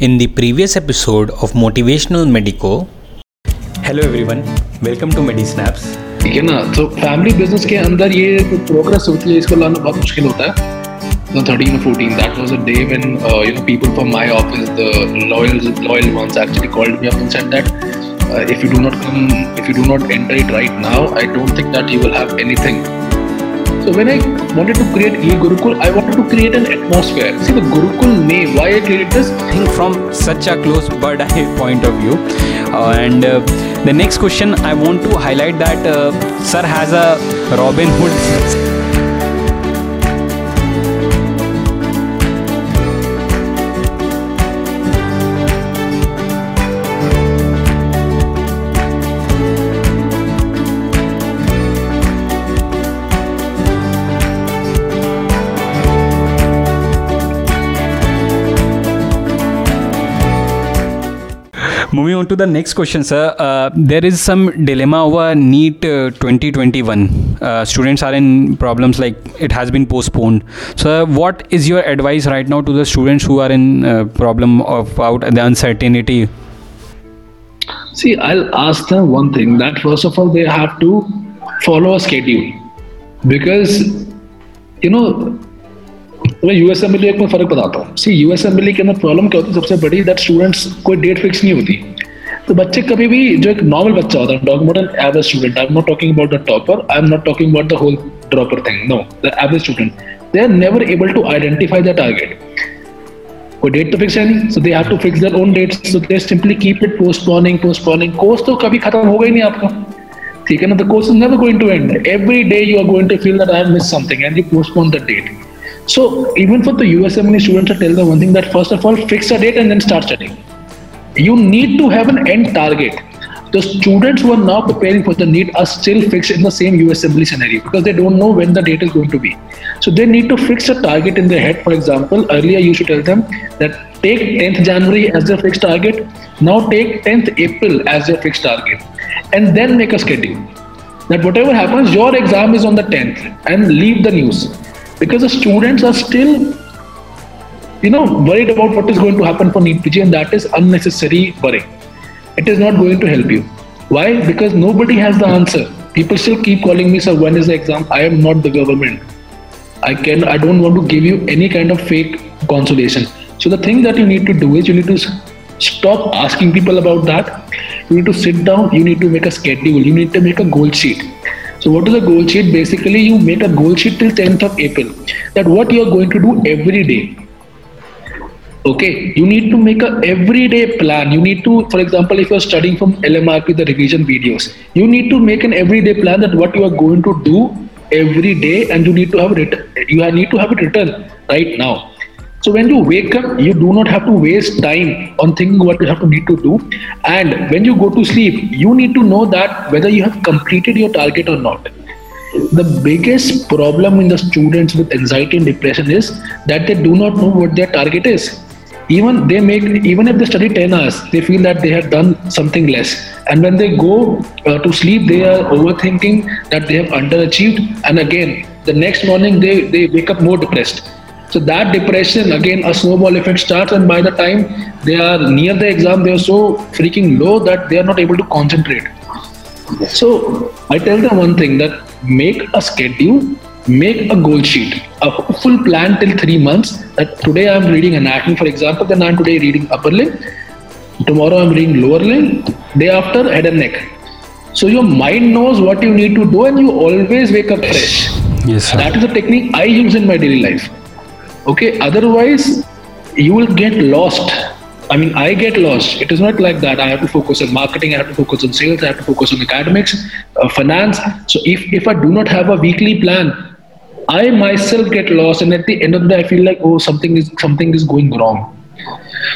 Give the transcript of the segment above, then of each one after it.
In the previous episode of Motivational Medico, hello everyone, welcome to MediSnaps. ठीक है ना तो फैमिली बिजनेस के अंदर ये प्रोग्रेस होती है इसको लाना बहुत मुश्किल होता है No, 13 or 14. That was a day when uh, you know people from my office, the loyal loyal ones, actually called me up and said that uh, if you do not come, if you do not enter it right now, I don't think that you will have anything. so when I wanted to create e-Gurukul, I wanted to create an atmosphere. See the Gurukul name, why I created this? Think from such a close bird eye point of view. Uh, and uh, the next question, I want to highlight that uh, Sir has a Robin Hood. Moving on to the next question, sir. Uh, there is some dilemma over NEET uh, 2021. Uh, students are in problems like it has been postponed. So, what is your advice right now to the students who are in uh, problem of about the uncertainty? See, I'll ask them one thing that first of all, they have to follow a schedule because you know मैं US एक में फ़र्क बताता हूँ। सी US MLA के अंदर problem क्या होती है? सबसे बड़ी दैट स्टूडेंट्स कोई डेट फिक्स नहीं होती। तो बच्चे कभी भी जो एक नॉर्मल बच्चा होता है about an average student I am not talking about the topper I am not talking about the whole dropper thing no the average student they are never able to identify the target कोई date तो fix है नहीं so they have to fix their own dates so they simply keep it postponing postponing course तो कभी खत्म होगा ही नहीं आपका। ठीक है ना? The course is never going to end every day you are going to feel that I have miss something and you postpone the date So even for the USMLE students, I tell them one thing that first of all, fix a date and then start studying. You NEET to have an end target. The students who are now preparing for the need are still fixed in the same USMLE scenario because they don't know when the date is going to be. So they need to fix a target in their head. For example, earlier you should tell them that take 10th January as their fixed target. Now take 10th April as their fixed target. And then make a schedule. That whatever happens, your exam is on the 10th and leave the news because the students are still you know worried about what is going to happen for NEET PG and that is unnecessary worry. It is not going to help you. Why? Because nobody has the answer. People still keep calling me, sir, when is the exam? I am not the government. I can I don't want to give you any kind of fake consolation. So the thing that you need to do is you need to stop asking people about that. You need to sit down, you need to make a schedule, you need to make a goal sheet so what is a goal sheet? Basically, you make a goal sheet till 10th of April. That what you are going to do every day. Okay, you need to make a everyday plan. You need to, for example, if you're studying from LMRP, the revision videos, you need to make an everyday plan that what you are going to do every day, and you need to have it. You need to have it written right now. So when you wake up, you do not have to waste time on thinking what you have to need to do. And when you go to sleep, you need to know that whether you have completed your target or not. The biggest problem in the students with anxiety and depression is that they do not know what their target is. Even they make even if they study 10 hours, they feel that they have done something less. And when they go uh, to sleep, they are overthinking that they have underachieved. And again, the next morning they, they wake up more depressed so that depression, again, a snowball effect starts, and by the time they are near the exam, they are so freaking low that they are not able to concentrate. So I tell them one thing that make a schedule, make a goal sheet, a full plan till three months. That today I'm reading anatomy, for example, then I'm today reading upper limb. Tomorrow I'm reading lower limb. Day after head and neck. So your mind knows what you need to do, and you always wake up fresh. Yes. Sir. That is a technique I use in my daily life okay otherwise you will get lost. I mean i get lost. It is not like that i have to focus on marketing i have to focus on sales i have to focus on academics uh, finance. So if if i do not have a weekly plan i myself get lost and at the end of the day i feel like oh something is something is going wrong.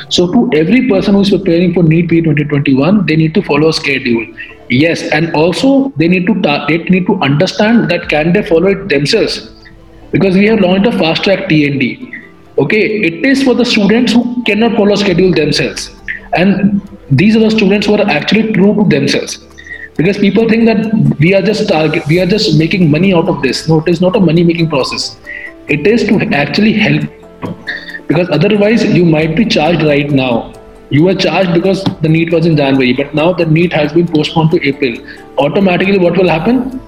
So to every person who is preparing for NEET PG 2021 they need to follow a schedule. Yes and also they need to they need to understand that can they follow it themselves because we have launched a fast track TND. Okay, it is for the students who cannot follow schedule themselves, and these are the students who are actually true to themselves. Because people think that we are just target, we are just making money out of this. No, it is not a money making process. It is to actually help. Because otherwise, you might be charged right now you were charged because the NEET was in January, but now the NEET has been postponed to April. Automatically, what will happen?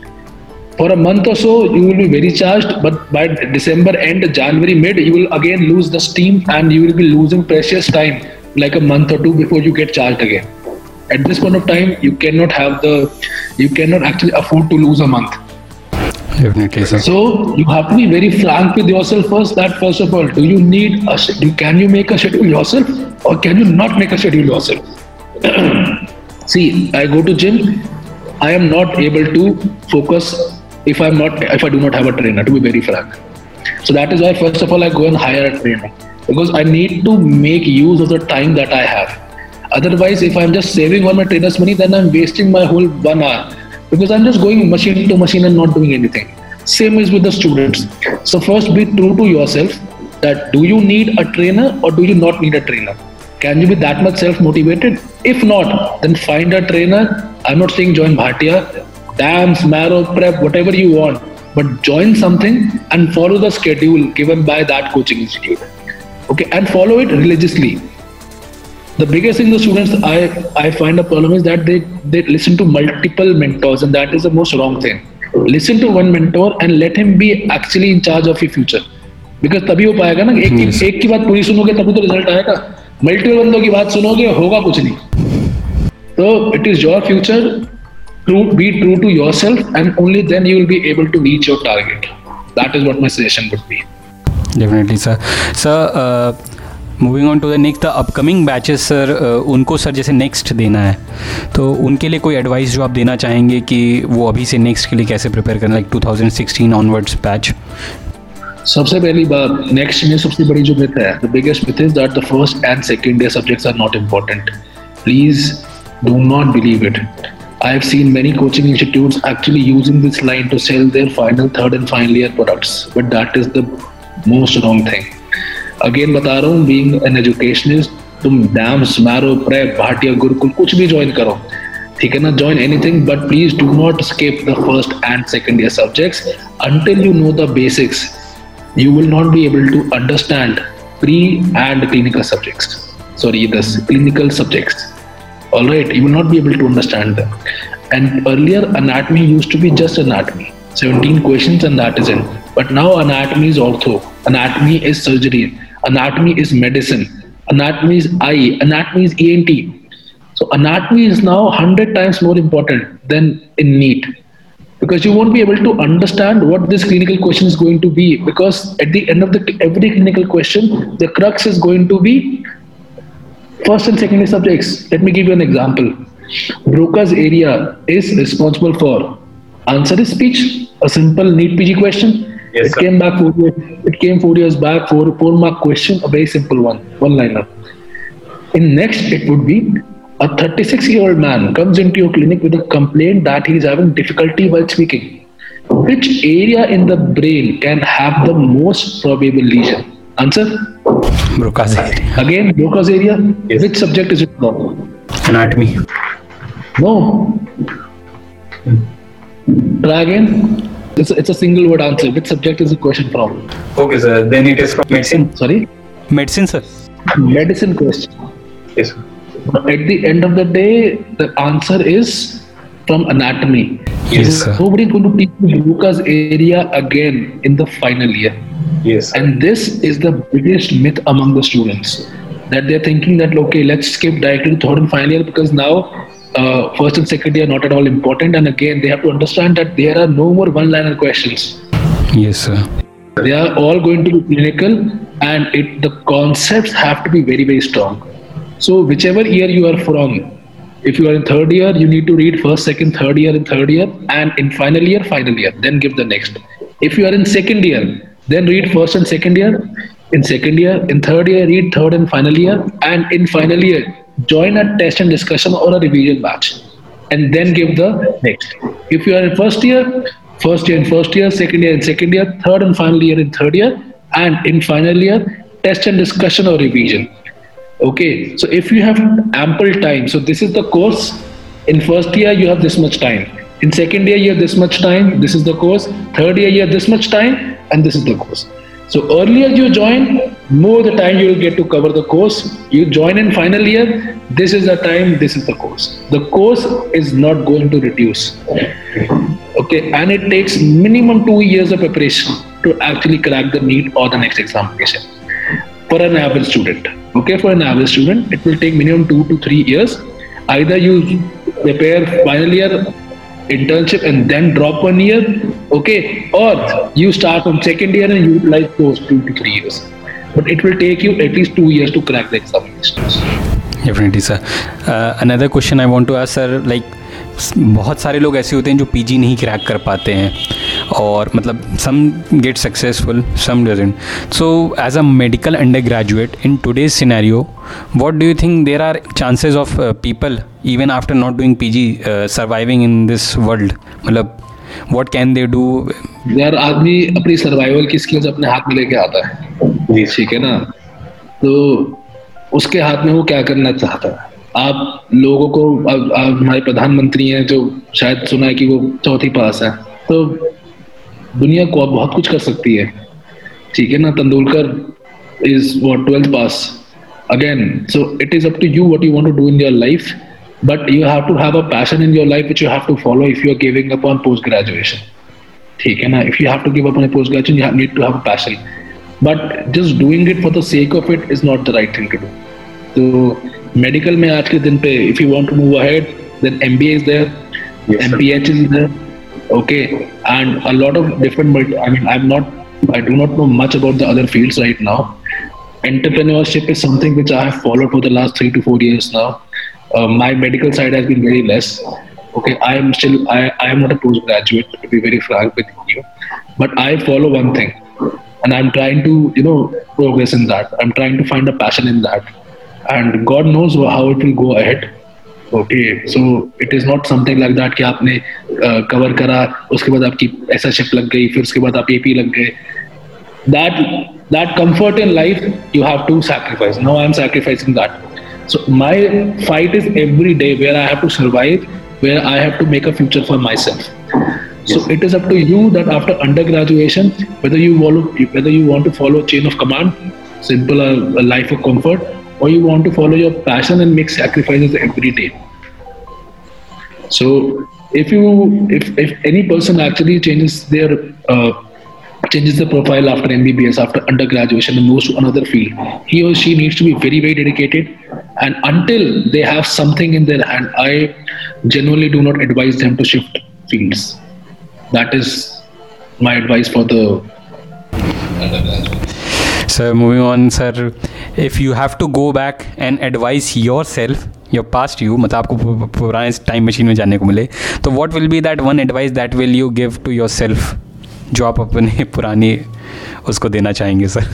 For a month or so, you will be very charged, but by December end, January mid, you will again lose the steam and you will be losing precious time, like a month or two before you get charged again. At this point of time, you cannot have the, you cannot actually afford to lose a month. Definitely, sir. So you have to be very frank with yourself first. That first of all, do you need a schedule? Can you make a schedule yourself, or can you not make a schedule yourself? See, I go to gym. I am not able to focus if I'm not if I do not have a trainer. To be very frank, so that is why first of all I go and hire a trainer because I need to make use of the time that I have. Otherwise, if I'm just saving all my trainer's money, then I'm wasting my whole one hour because I'm just going machine to machine and not doing anything. Same is with the students. So first be true to yourself that do you need a trainer or do you not need a trainer? Can you be that much self-motivated? If not, then find a trainer. I'm not saying join Bhatia, DAMS, marrow prep, whatever you want, but join something and follow the schedule given by that coaching institute. Okay, and follow it religiously. The biggest thing the students I, I find a problem is that they, they listen to multiple mentors, and that is the most wrong thing. Listen to one mentor and let him be actually in charge of your future. Because तभी हो पाएगा ना एक yes. एक की बात पूरी सुनोगे तभी तो रिजल्ट आएगा मल्टीपल बंदों की बात सुनोगे होगा कुछ नहीं तो it is your future true be true to yourself and only then you will be able to reach your target that is what my suggestion would be definitely sir sir moving on to the next the upcoming batches sir उनको sir जैसे next देना है तो उनके लिए कोई advice जो आप देना चाहेंगे कि वो अभी से नेक्स्ट के लिए कैसे प्रिपेयर करना लाइक 2016 ऑनवर्ड्स बैच सबसे पहली बात नेक्स्ट में सबसे बड़ी जो मिथ है the biggest myth is that the first and second year subjects are not important please do not believe it I have seen many coaching institutes actually using this line to sell their final, third, and final year products, but that is the most wrong thing. Again बता रहा हूँ being an educationist तुम DAMS Marrow prep Bhatia Gurukul कुछ भी join करो ठीक है ना join anything but please do not skip the first and second year subjects until you know the basics you will not be able to understand pre and clinical subjects sorry the clinical subjects all right you will not be able to understand them. And earlier anatomy used to be just anatomy. 17 questions and that is it. But now anatomy is ortho. Anatomy is surgery. Anatomy is medicine. Anatomy is eye. Anatomy is ent so anatomy is now 100 times more important than in NEET because you won't be able to understand what this clinical question is going to be. Because at the end of the every clinical question the crux is going to be first and second subjects let me give you an example broca's area is responsible for answer is speech a simple NEET pg question Yes, it sir. came back four years, it came four years back, four four mark question, a very simple one, one liner. In next, it would be a 36 year old man comes into your clinic with a complaint that he is having difficulty while speaking. Which area in the brain can have the most probable lesion? Answer? Broca's area. Again, Broca's area. Which subject is it from? Anatomy. No. Try again. It's a, it's a single word answer. Which subject is the question from? Okay, sir. Then it is from medicine. Sorry? Medicine, sir. Medicine question. Yes, sir. At the end of the day, the answer is from anatomy. Yes, sir. Nobody is going to teach Broca's area again in the final year. Yes. And this is the biggest myth among the students that they're thinking that okay, let's skip directly to third and final year because now uh, first and second year are not at all important. And again, they have to understand that there are no more one-liner questions. Yes, sir. They are all going to be clinical, and it the concepts have to be very very strong. So whichever year you are from, if you are in third year, you need to read first, second, third year, in third year, and in final year, final year. Then give the next. If you are in second year, then read first and second year. In second year, in third year, read third and final year, and in final year, join a test and discussion or a revision batch and then give the next. If you are in first year, first year in first year, second year in second year, third and final year in third year, and in final year, test and discussion or revision. Okay, so if you have ample time, so this is the course. In first year, you have this much time. In second year, you have this much time. This is the course. Third year, you have this much time, and this is the course. So earlier you join, more the time you will get to cover the course. You join in final year, this is the time, this is the course. The course is not going to reduce. Okay, and it takes minimum two years of preparation to actually crack the NEET or the next examination for an average student. Okay, for an average student, it will take minimum two to three years. Either you prepare final year internship and then drop one year, okay, or you start from second year and you utilize those two to three years. But it will take you at least two years to crack the examinations. Definitely, sir. Uh, another question I want to ask, sir, like बहुत सारे लोग ऐसे होते हैं जो PG नहीं crack कर पाते हैं और मतलब some get successful some doesn't so as a medical undergraduate in today's scenario what do you think there are chances of people even after not doing P G surviving in this world मतलब what can they do यार आदमी अपनी survival की skills अपने हाथ में लेके आता है। ठीक है ना? तो उसके हाथ में वो क्या करना चाहता है? आप लोगों को हमारे प्रधानमंत्री हैं जो शायद सुना है कि वो चौथी पास है। तो दुनिया को आप बहुत कुछ कर सकती है। ठीक है ना, Tendulkar is what twelfth pass again so it is up to you what you want to do in your life but you have to have a passion in your life which you have to follow if you are giving up on post graduation ठीक है ना if you have to give up on post graduation you need to have a passion but just doing it for the sake of it is not the right thing to do तो medical में आज के दिन पे if you want to move ahead then MBA is there MPH is there okay and a lot of different I mean I am not I do not know much about the other fields right now entrepreneurship is something which I have followed for the last three to four years now. Uh, my medical side has been very less. Okay, I am still I, I am not a postgraduate to be very frank with you, but I follow one thing, and I'm trying to you know progress in that. I'm trying to find a passion in that. And God knows how it will go ahead okay so it is not something like that कि आपने cover uh, करा उसके बाद आपकी ऐसा ship लग गई फिर उसके बाद आप एपी लग गए that that comfort in life you have to sacrifice now I am sacrificing that so my fight is every day where I have to survive where I have to make a future for myself. So yes. it is up to you that after undergraduation, whether you want whether you want to follow chain of command, simple a, a life of comfort, or you want to follow your passion and make sacrifices every day so if you if, if any person actually changes their uh, changes the profile after MBBS, after undergraduation, and moves to another field, he or she needs to be very, very dedicated. And until they have something in their hand, I genuinely do not advise them to shift fields. That is my advice for the undergraduate. So, moving on, sir. If you have to go back and advise yourself your past you मतलब आपको पुराने time machine में जाने को मिले तो what will be that one advice that will you give to yourself जो आप अपने पुरानी उसको देना चाहेंगे sir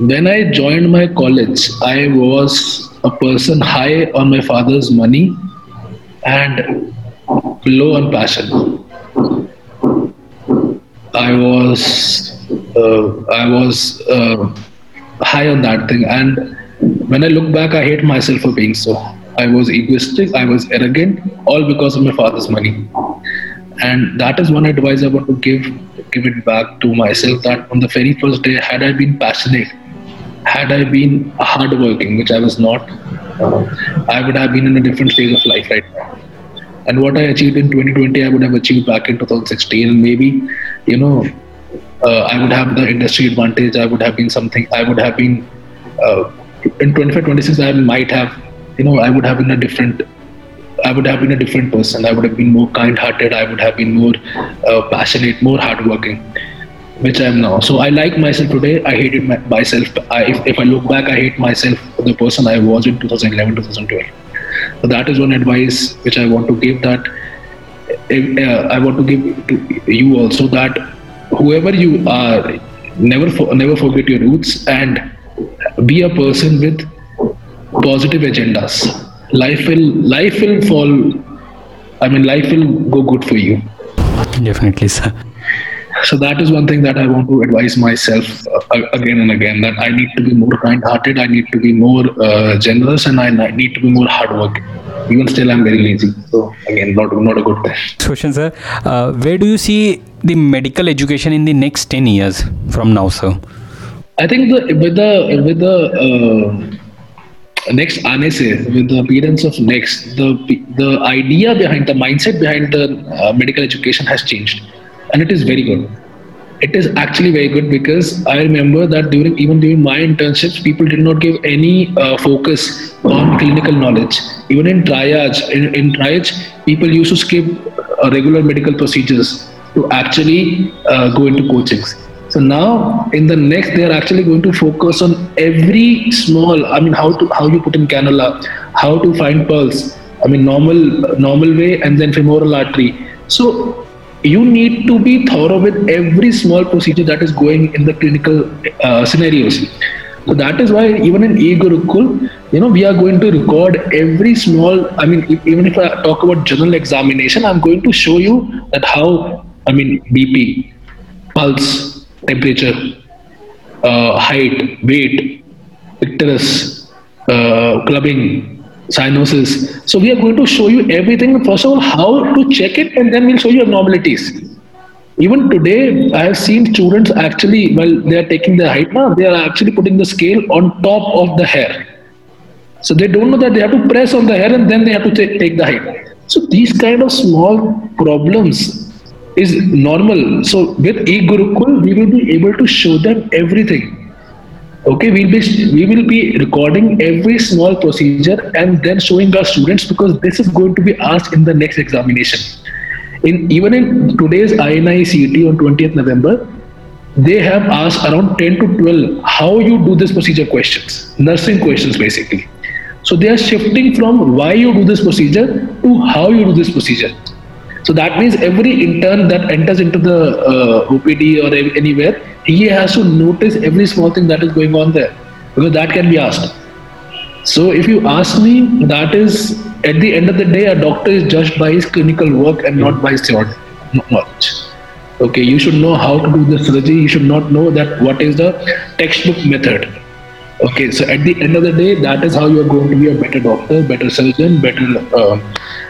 I joined my college, I was a person high on my father's money and low on passion. I was, uh, I was uh, high on that thing. And when I look back, I hate myself for being so. I was egoistic, I was arrogant, all because of my father's money. And that is one advice I want to give give it back to myself that on the very first day, had I been passionate, had I been hardworking, which I was not, uh, I would have been in a different stage of life right now. And what I achieved in 2020, I would have achieved back in 2016. And maybe, you know, uh, I would have the industry advantage. I would have been something. I would have been uh, in 25, 26. I might have, you know, I would have been a different. I would have been a different person. I would have been more kind-hearted. I would have been more uh, passionate, more hardworking, which I am now. So I like myself today. I hated my, myself. I, if, if I look back, I hate myself the person I was in 2011, 2012. So that is one advice which I want to give. That uh, I want to give to you also that whoever you are, never for, never forget your roots and be a person with positive agendas. Life will life will fall. I mean, life will go good for you. Definitely, sir. So that is one thing that I want to advise myself uh, again and again that I need to be more kind-hearted, I need to be more uh, generous, and I need to be more hardworking. Even still, I'm very lazy. So again, not not a good thing. Question, sir. Uh, where do you see the medical education in the next ten years from now, sir? I think the with the with the uh, next ANESE, with the appearance of next, the the idea behind the mindset behind the uh, medical education has changed and it is very good it is actually very good because I remember that during even during my internships, people did not give any uh, focus on clinical knowledge. Even in triage, in, in triage, people used to skip uh, regular medical procedures to actually uh, go into coachings. So now in the next, they are actually going to focus on every small. I mean, how to how you put in cannula, how to find pulse. I mean, normal normal way, and then femoral artery. So you need to be thorough with every small procedure that is going in the clinical uh, scenarios. So that is why even in e-Gurukul, you know, we are going to record every small. I mean, if, even if I talk about general examination, I'm going to show you that how. I mean, BP, pulse, temperature, uh, height, weight, icterus, uh, clubbing, cyanosis. So we are going to show you everything. First of all, how to check it, and then we'll show you abnormalities. Even today, I have seen students actually, while they are taking the height now, they are actually putting the scale on top of the hair. So they don't know that they have to press on the hair and then they have to take the height. So these kind of small problems is normal. So with e-Gurukul, we will be able to show them everything okay we'll be we will be recording every small procedure and then showing our students because this is going to be asked in the next examination. In even in today's INI CET on 20th November they have asked around 10 to 12 how you do this procedure questions nursing questions basically. So they are shifting from why you do this procedure to how you do this procedure so that means every intern that enters into the uh, OPD or anywhere, he has to notice every small thing that is going on there because that can be asked. So if you ask me, that is at the end of the day, a doctor is judged by his clinical work and not by his theory knowledge. Okay, you should know how to do the surgery. You should not know that what is the textbook method. Okay, so at the end of the day, that is how you are going to be a better doctor, better surgeon, better uh,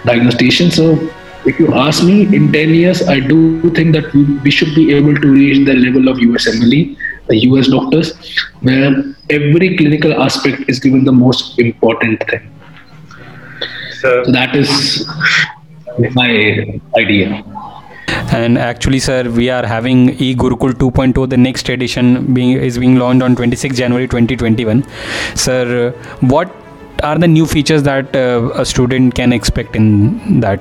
diagnostician. So if you ask me, in 10 years, I do think that we, we should be able to reach the level of USMLE, the US doctors, where every clinical aspect is given the most important thing. So, so that is my idea. And actually, sir, we are having e Gurukul 2.0. The next edition being is being launched on 26 January 2021. Sir, what are the new features that uh, a student can expect in that?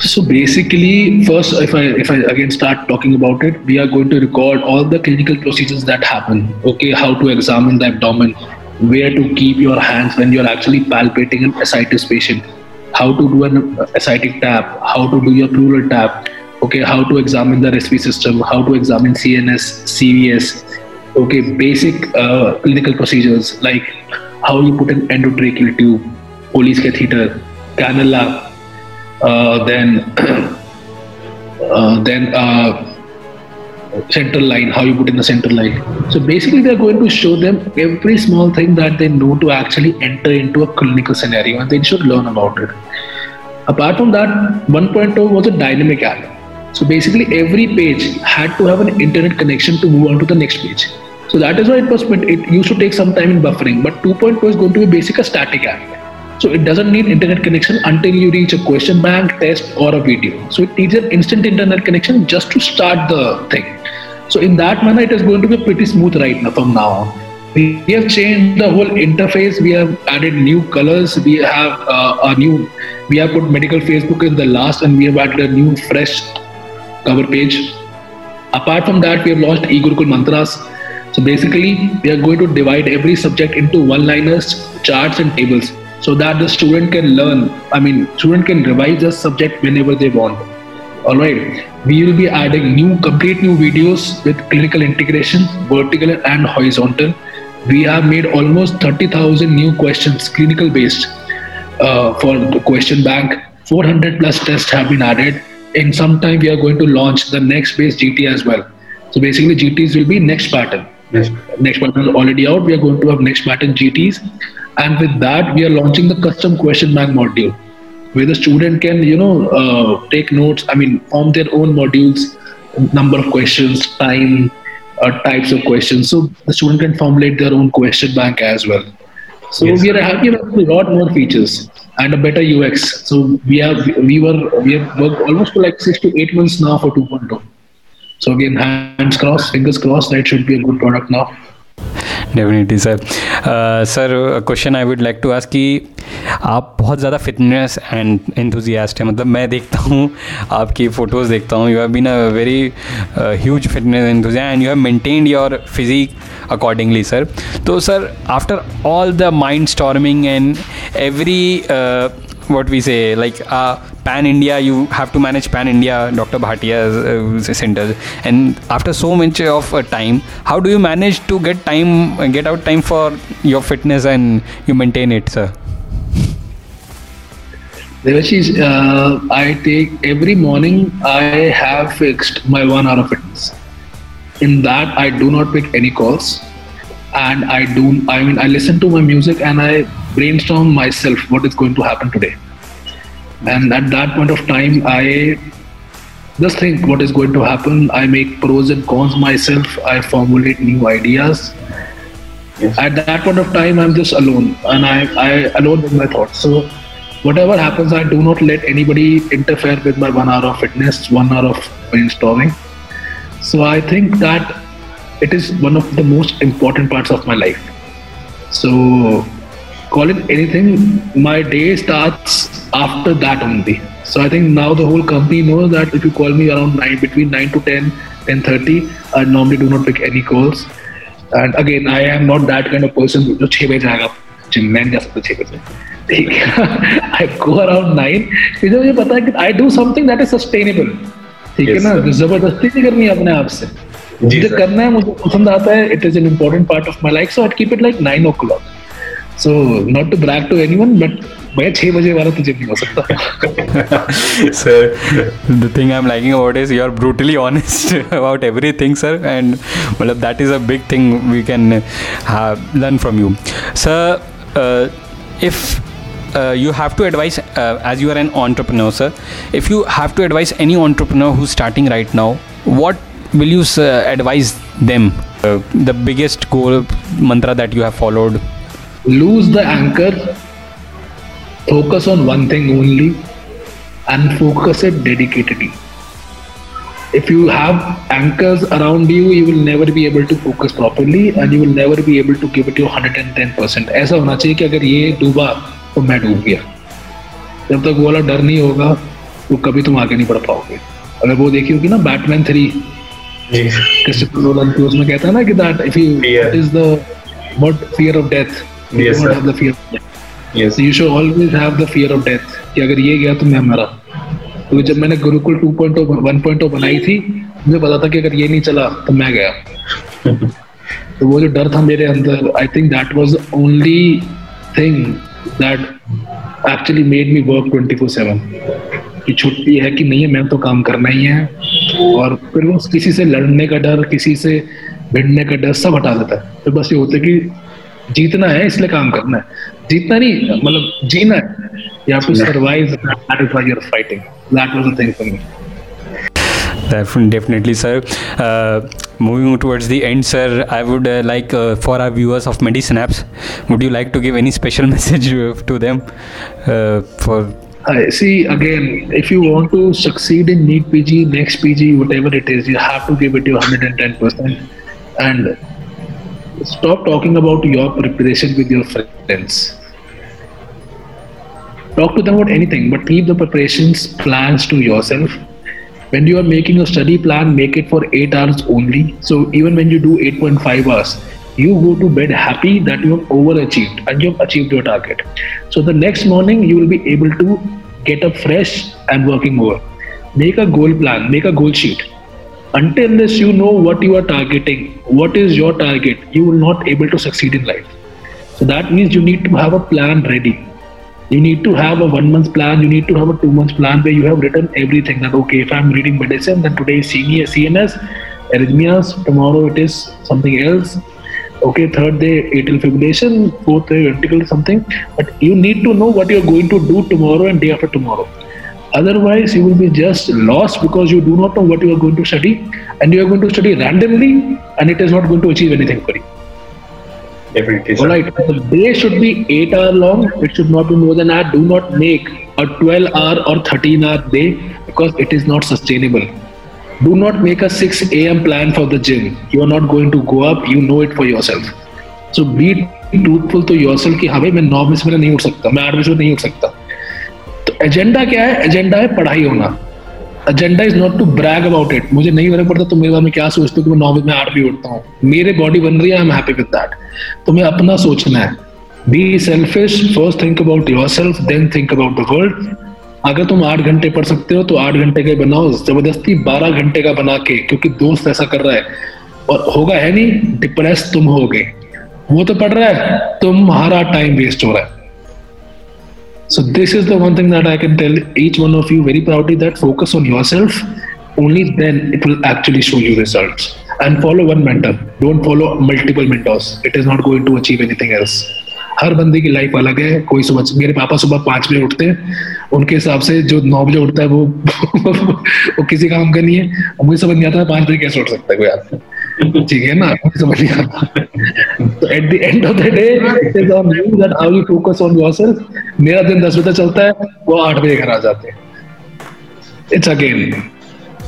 So basically, first, if I if I again start talking about it, we are going to record all the clinical procedures that happen. Okay, how to examine the abdomen, where to keep your hands when you're actually palpating an ascites patient, how to do an ascitic tap, how to do your pleural tap. Okay, how to examine the respiratory system, how to examine CNS, CVS. Okay, basic uh, clinical procedures like how you put an endotracheal tube, Foley's catheter, cannula, then uh, then uh, central line how you put in the central line. So basically they're going to show them every small thing that they know to actually enter into a clinical scenario and they should learn about it. Apart from that 1.0 was a dynamic app. So basically every page had to have an internet connection to move on to the next page. So that is why it was it used to take some time in buffering but 2.0 is going to be basically a static app so it doesn't need internet connection until you reach a question bank, test, or a video. So it needs an instant internet connection just to start the thing. So in that manner, it is going to be pretty smooth right now from now on. We have changed the whole interface. We have added new colors. We have uh, a new. We have put medical Facebook in the last, and we have added a new fresh cover page. Apart from that, we have launched eGurukul Mantras. So basically, we are going to divide every subject into one-liners, charts, and tables so that the student can learn i mean student can revise the subject whenever they want all right we will be adding new complete new videos with clinical integration vertical and horizontal we have made almost 30000 new questions clinical based uh, for the question bank 400 plus tests have been added in some time we are going to launch the next base GT as well. So basically, GTs will be next pattern. Yes. Next pattern is already out. We are going to have next pattern GTs, and with that, we are launching the custom question bank module, where the student can, you know, uh, take notes. I mean, form their own modules, number of questions, time, uh, types of questions. So the student can formulate their own question bank as well. So Yes. we are happy with a lot more features and a better UX. So we have we were we have worked almost for like six to eight months now for 2.0. So again, hands crossed, fingers crossed, that should be a good product now. Definitely sir sir question I would like to ask कि आप बहुत ज़्यादा fitness and enthusiast है। मतलब मैं देखता हूँ, आपकी फ़ोटोज़ देखता हूँ। You have been a very huge fitness enthusiast and you have maintained your physique accordingly sir तो sir after all the mind storming and every what we say like uh, pan india you have to manage pan india dr bhatia's uh, centers and after so much of uh, time how do you manage to get time get out time for your fitness and you maintain it sir uh, I take every morning, I have fixed my one hour of fitness. In that, I do not pick any calls. And I do, I mean, I listen to my music and I brainstorm myself what is going to happen today. And at that point of time, I just think what is going to happen. I make pros and cons myself. I formulate new ideas. Yes. At that point of time, I'm just alone and I, I alone with my thoughts. So whatever happens, I do not let anybody interfere with my one hour of fitness, one hour of brainstorming. So I think that it is one of the most important parts of my life. So call it anything, my day starts after that only. So I think now the whole company knows that if you call me around nine, between nine to 10, 10:30, I normally do not pick any calls. And again, I am not that kind of person जो छः बजे जाएगा gym मैं नहीं जा सकता छः बजे ठीक है आई गो अराउंड नाइन क्योंकि मुझे पता है कि आई do something that is sustainable ठीक है Yes, ना sir. जबरदस्ती नहीं करनी है अपने आप से जी, मुझे sir. करना है मुझे पसंद आता है it is an important part of my life so I keep it like nine O clock So not to brag to anyone but मैं छह बजे वाला तुझे नहीं हो सकता sir the thing I am liking about is you are brutally honest about everything sir and मतलब that is a big thing we can learn from you sir if Uh, you have to advise uh, as you are an entrepreneur sir if you have to advise any entrepreneur who's starting right now what will you uh, advise them uh, the biggest goal mantra that you have followed lose the anchor focus on one thing only and focus it dedicatedly if you have anchors around you you will never be able to focus properly and you will never be able to give it your 110% ऐसा होना चाहिए कि अगर ये डूबा तो मैं डूब गया जब तक वो वाला डर नहीं होगा तो कभी तुम आगे नहीं बढ़ पाओगे अगर वो देखी होगी ना बैटमैन थ्री क्रिस्टोफर नोलन की उसमें कहता है ना कि that if you. Is the what fear of death Yes, sir. The fear of death yes So you should always have the fear of death कि अगर ये गया तो मैं मरा। तो जब मैंने गुरुकुल 2.0 1.0 बनाई थी मुझे पता था कि अगर ये नहीं चला तो मैं गया। तो वो जो डर था मेरे अंदर I think that was the only thing that actually made me work 24/7 कि छुट्टी है कि नहीं है मैं तो काम करना ही है। और फिर वो किसी से लड़ने का डर किसी से भिड़ने का डर सब हटा देता है। फिर बस ये होता है कि जीतना है इसलिए काम करना है जीतना नहीं मतलब जीना है you have to survive that is why you're fighting that was the thing for me Definitely, sir. Uh, moving towards the end, sir, I would uh, like uh, for our viewers of MediSynapse, would you like to give any special message uh, to them? Uh, for I see again, if you want to succeed in NEET PG, next PG, whatever it is, you have to give it your 110%. And stop talking about your preparation with your friends. Talk to them about anything, but keep the preparations plans to yourself. When you are making a study plan, make it for 8 hours only. So even when you do 8.5 hours, you go to bed happy that you have overachieved and you have achieved your target. So the next morning, you will be able to get up fresh and working more. Make a goal plan, make a goal sheet. Until unless you know what you are targeting, what is your target, you will not able to succeed in life. So that means you need to have a plan ready. You need to have a one month plan. You need to have a two month plan where you have written everything. That okay, if I'm reading medicine, then today is CNS, arrhythmias. Tomorrow it is something else. Okay, third day atrial fibrillation, fourth day ventricular something. But you need to know what you're going to do tomorrow and day after tomorrow. Otherwise, you will be just lost because you do not know what you are going to study, and you are going to study randomly, and it is not going to achieve anything for you. Definitely. All sir. right, the day should be eight hour long. It should not be more than that. Do not make a 12 hour or 13 hour day because it is not sustainable. Do not make a 6 a.m. plan for the gym. You are not going to go up. You know it for yourself. So be truthful to yourself कि हाँ भाई मैं नौ बजे से पहले नहीं उठ सकता मैं आठ बजे से नहीं उठ सकता तो एजेंडा क्या है? एजेंडा है पढ़ाई होना। Agenda is not to brag about it मुझे नहीं फ़र्क पड़ता तुम मेरे बारे में क्या सोचते हो कि मैं नौ में आठ बजे उठता हूँ। मेरे बॉडी बन रही है I am happy with that तुम्हें अपना सोचना है। Be selfish first think about yourself then think about the world अगर तुम आठ घंटे पढ़ सकते हो तो आठ घंटे का ही बनाओ। ज़बरदस्ती बारह घंटे का बना के, क्योंकि दोस्त ऐसा कर रहा है। और होगा है नहीं डिप्रेस तुम होगे। वो तो पढ़ रहा है, तुम्हारा टाइम वेस्ट हो रहा है। So this is the one thing that I can tell each one of you very proudly that focus on yourself. Only then it will actually show you results. And follow one mentor. Don't follow multiple mentors. It is not going to achieve anything else. हर बंदे की life अलग है कोई सुबह मेरे पापा सुबह पाँच बजे उठते हैं उनके हिसाब से जो नौ बजे उठता है वो वो किसी काम का नहीं है मुझे समझ नहीं आता पाँच बजे कैसे उठ सकता है कोई आदमी ठीक है ना मुझे समझ नहीं आता तो at the end of the day it is on you that how you focus on yourself मेरा दिन दस बजे चलता है वो आठ बजे घर आ जाते हैं it's again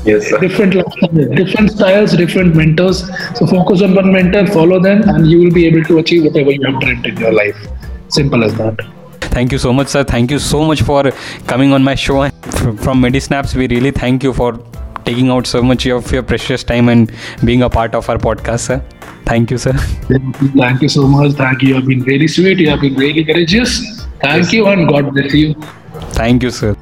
Yes, sir. different lifestyle, different styles, different mentors. So focus on one mentor, follow them, and you will be able to achieve whatever you have dreamt in your life. Simple as that. Thank you so much, sir. Thank you so much for coming on my show. F- From Medisnaps, we really thank you for taking out so much of your precious time and being a part of our podcast, sir. Thank you, sir. Thank you so much. Thank you. You have been very sweet. You have been very courageous. Thank you, and God bless you. Thank you, sir.